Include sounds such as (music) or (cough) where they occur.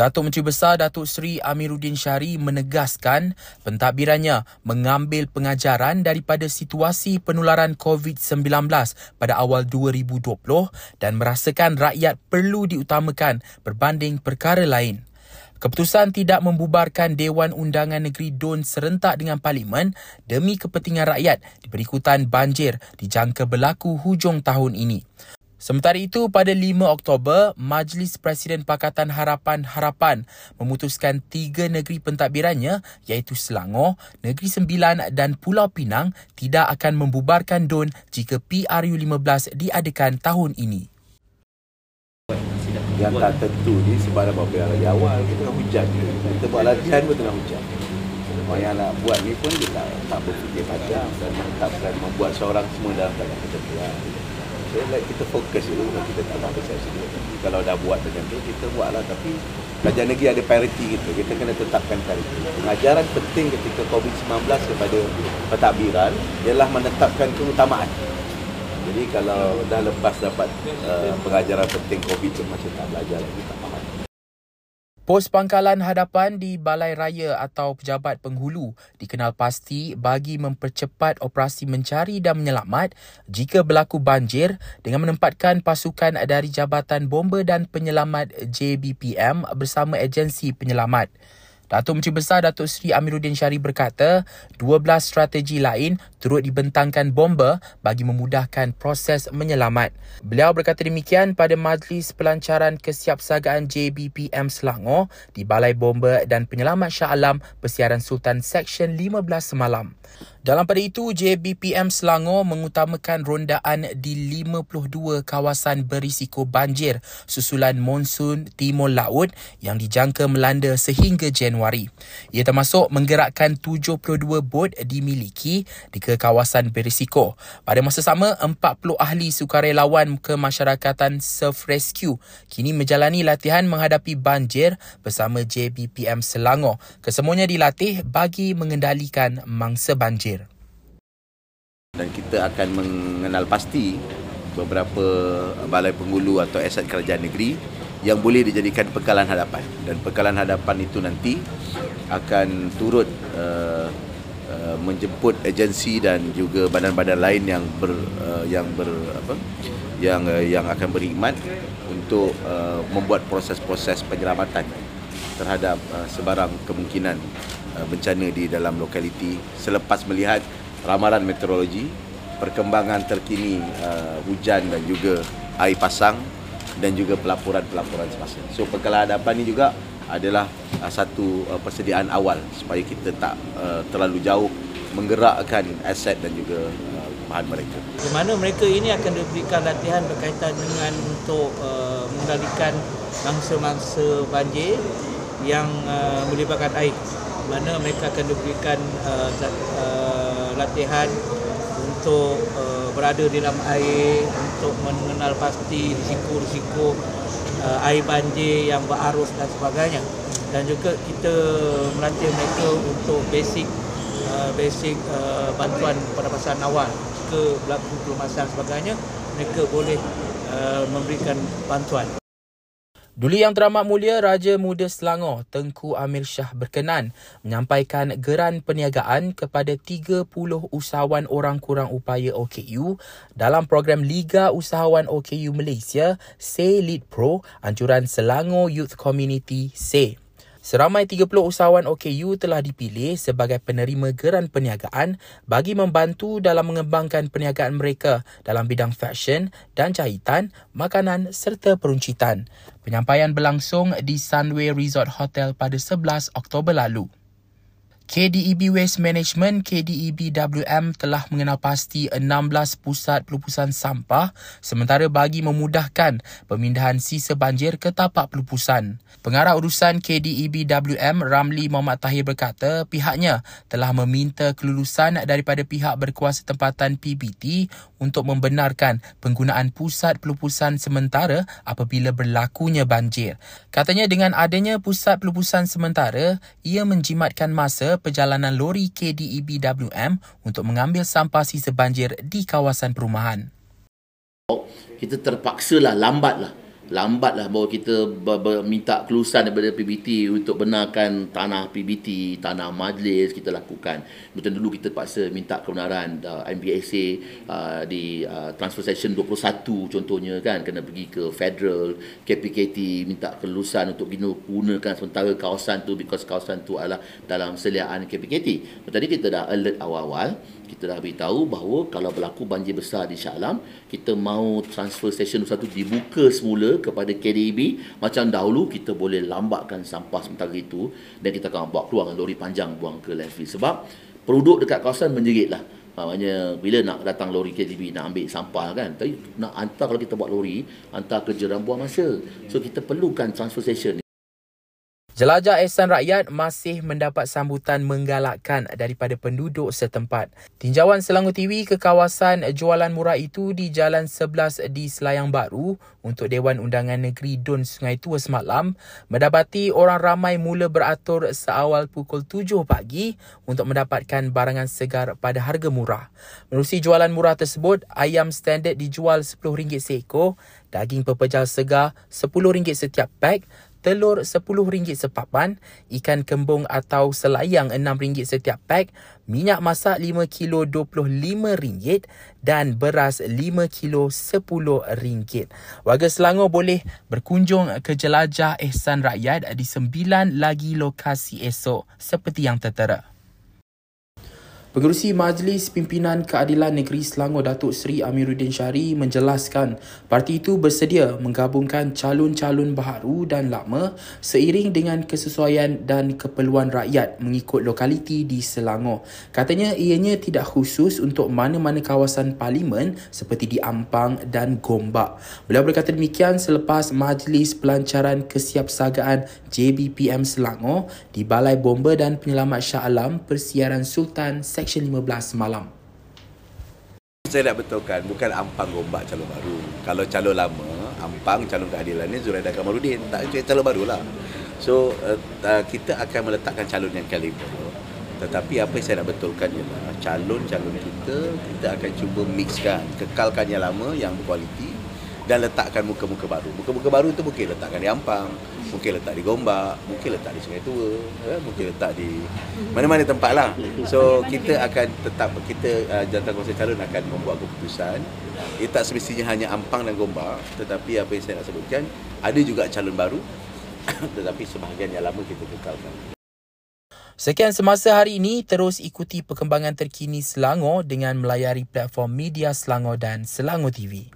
Datuk Menteri Besar Datuk Seri Amiruddin Syari menegaskan pentadbirannya mengambil pengajaran daripada situasi penularan COVID-19 pada awal 2020 dan merasakan rakyat perlu diutamakan berbanding perkara lain. Keputusan tidak membubarkan Dewan Undangan Negeri DUN serentak dengan Parlimen demi kepentingan rakyat diberikutan banjir dijangka berlaku hujung tahun ini. Sementara itu, pada 5 Oktober, Majlis Presiden Pakatan Harapan Harapan memutuskan tiga negeri pentadbirannya iaitu Selangor, Negeri Sembilan dan Pulau Pinang tidak akan membubarkan DUN jika PRU15 diadakan tahun ini. Yang tak tentu ni sebab apa dari awal kita tengah hujan. Kita buat latihan pun tengah hujan. Orang yang nak buat ni pun dia tak, tak berfikir panjang dan menetapkan membuat seorang semua dalam keadaan ketentuan. Saya like kita fokus dulu kalau kita tak apa saya sendiri. Kalau dah buat macam tu kita buatlah tapi kerajaan negeri ada priority kita. Kita kena tetapkan priority. Pengajaran penting ketika COVID-19 kepada pentadbiran ialah menetapkan keutamaan. Jadi kalau dah lepas dapat uh, pengajaran penting COVID tu macam tak belajar lagi tak faham. Pos pangkalan hadapan di Balai Raya atau Pejabat Penghulu dikenal pasti bagi mempercepat operasi mencari dan menyelamat jika berlaku banjir dengan menempatkan pasukan dari Jabatan Bomba dan Penyelamat JBPM bersama agensi penyelamat. Datuk Menteri Besar Datuk Seri Amiruddin Syari berkata, 12 strategi lain turut dibentangkan bomba bagi memudahkan proses menyelamat. Beliau berkata demikian pada Majlis Pelancaran Kesiapsagaan JBPM Selangor di Balai Bomba dan Penyelamat Shah Alam Persiaran Sultan Seksyen 15 semalam. Dalam pada itu, JBPM Selangor mengutamakan rondaan di 52 kawasan berisiko banjir susulan monsun timur laut yang dijangka melanda sehingga Januari. Ia termasuk menggerakkan 72 bot dimiliki di ke kawasan berisiko. Pada masa sama, 40 ahli sukarelawan kemasyarakatan Surf Rescue kini menjalani latihan menghadapi banjir bersama JBPM Selangor. Kesemuanya dilatih bagi mengendalikan mangsa banjir dan kita akan mengenal pasti beberapa balai penghulu atau aset kerajaan negeri yang boleh dijadikan pekalan hadapan. Dan pekalan hadapan itu nanti akan turut uh, uh, menjemput agensi dan juga badan-badan lain yang ber uh, yang ber apa yang uh, yang akan berkhidmat untuk uh, membuat proses-proses penyelamatan terhadap uh, sebarang kemungkinan uh, bencana di dalam lokaliti. Selepas melihat ramalan meteorologi, perkembangan terkini uh, hujan dan juga air pasang dan juga pelaporan-pelaporan semasa. So pekala hadapan ini juga adalah uh, satu uh, persediaan awal supaya kita tak uh, terlalu jauh menggerakkan aset dan juga uh, bahan mereka. Bagaimana mereka ini akan diberikan latihan berkaitan dengan untuk uh, mengendalikan mangsa-mangsa banjir yang uh, melibatkan air. Mana mereka akan diberikan uh, uh, latihan untuk uh, berada di dalam air untuk mengenal pasti risiko-risiko uh, air banjir yang berarus dan sebagainya. Dan juga kita melatih mereka untuk basic uh, basic uh, bantuan pada masa awal ke berlaku kelemasan sebagainya mereka boleh uh, memberikan bantuan Duli Yang Teramat Mulia Raja Muda Selangor Tengku Amir Shah berkenan menyampaikan geran perniagaan kepada 30 usahawan orang kurang upaya OKU dalam program Liga Usahawan OKU Malaysia SAY Lead Pro anjuran Selangor Youth Community SAY. Seramai 30 usahawan OKU telah dipilih sebagai penerima geran perniagaan bagi membantu dalam mengembangkan perniagaan mereka dalam bidang fashion dan jahitan, makanan serta peruncitan. Penyampaian berlangsung di Sunway Resort Hotel pada 11 Oktober lalu. KDEB Waste Management KDEB WM telah mengenal pasti 16 pusat pelupusan sampah sementara bagi memudahkan pemindahan sisa banjir ke tapak pelupusan. Pengarah urusan KDEB WM Ramli Muhammad Tahir berkata pihaknya telah meminta kelulusan daripada pihak berkuasa tempatan PBT untuk membenarkan penggunaan pusat pelupusan sementara apabila berlakunya banjir. Katanya dengan adanya pusat pelupusan sementara ia menjimatkan masa perjalanan lori KDEB WM untuk mengambil sampah sisa banjir di kawasan perumahan. Kita terpaksalah lambatlah lambatlah bahawa kita minta kelulusan daripada PBT untuk benarkan tanah PBT, tanah majlis kita lakukan. Macam dulu kita terpaksa minta kebenaran uh, MBSA uh, di uh, transfer session 21 contohnya kan kena pergi ke federal KPKT minta kelulusan untuk gunakan sementara kawasan tu because kawasan tu adalah dalam seliaan KPKT. Tadi kita dah alert awal-awal kita dah beritahu bahawa kalau berlaku banjir besar di Shah Alam, kita mau transfer station satu dibuka semula kepada KDB macam dahulu kita boleh lambatkan sampah sementara itu dan kita akan bawa keluar lori panjang buang ke landfill. Sebab produk dekat kawasan menjerit lah maknanya bila nak datang lori KDB nak ambil sampah kan tapi nak hantar kalau kita buat lori hantar ke jeram buang masa. So kita perlukan transfer station Jelajah Ehsan Rakyat masih mendapat sambutan menggalakkan daripada penduduk setempat. Tinjauan Selangor TV ke kawasan jualan murah itu di Jalan 11 di Selayang Baru untuk Dewan Undangan Negeri Dun Sungai Tua semalam mendapati orang ramai mula beratur seawal pukul 7 pagi untuk mendapatkan barangan segar pada harga murah. Menerusi jualan murah tersebut, ayam standard dijual RM10 seekor, daging pepejal segar RM10 setiap pack, telur RM10 sepapan, ikan kembung atau selayang RM6 setiap pack, minyak masak 5 kilo RM25 dan beras 5 kilo RM10. Warga Selangor boleh berkunjung ke jelajah Ehsan Rakyat di sembilan lagi lokasi esok seperti yang tertera. Pengerusi Majlis Pimpinan Keadilan Negeri Selangor Datuk Seri Amiruddin Syari menjelaskan parti itu bersedia menggabungkan calon-calon baharu dan lama seiring dengan kesesuaian dan keperluan rakyat mengikut lokaliti di Selangor. Katanya ianya tidak khusus untuk mana-mana kawasan parlimen seperti di Ampang dan Gombak. Beliau berkata demikian selepas Majlis Pelancaran Kesiapsagaan JBPM Selangor di Balai Bomba dan Penyelamat Shah Alam Persiaran Sultan Seksyen 15 malam. Saya nak betulkan, bukan Ampang Gombak calon baru. Kalau calon lama, Ampang calon keadilan ni Zuraida Kamarudin. Tak calon baru lah. So, uh, uh, kita akan meletakkan calon yang kelima. Tetapi apa yang saya nak betulkan ialah calon-calon kita, kita akan cuba mixkan, kekalkan yang lama, yang berkualiti dan letakkan muka-muka baru. Muka-muka baru tu mungkin letakkan di Ampang, mungkin letak di Gombak, mungkin letak di Sungai Tua, ya, mungkin letak di mana-mana tempat lah. So kita akan tetap kita uh, jantan kuasa calon akan membuat keputusan. Ia tak semestinya hanya Ampang dan Gombak, tetapi apa yang saya nak sebutkan ada juga calon baru, (coughs) tetapi sebahagian yang lama kita kekalkan. Sekian semasa hari ini, terus ikuti perkembangan terkini Selangor dengan melayari platform media Selangor dan Selangor TV.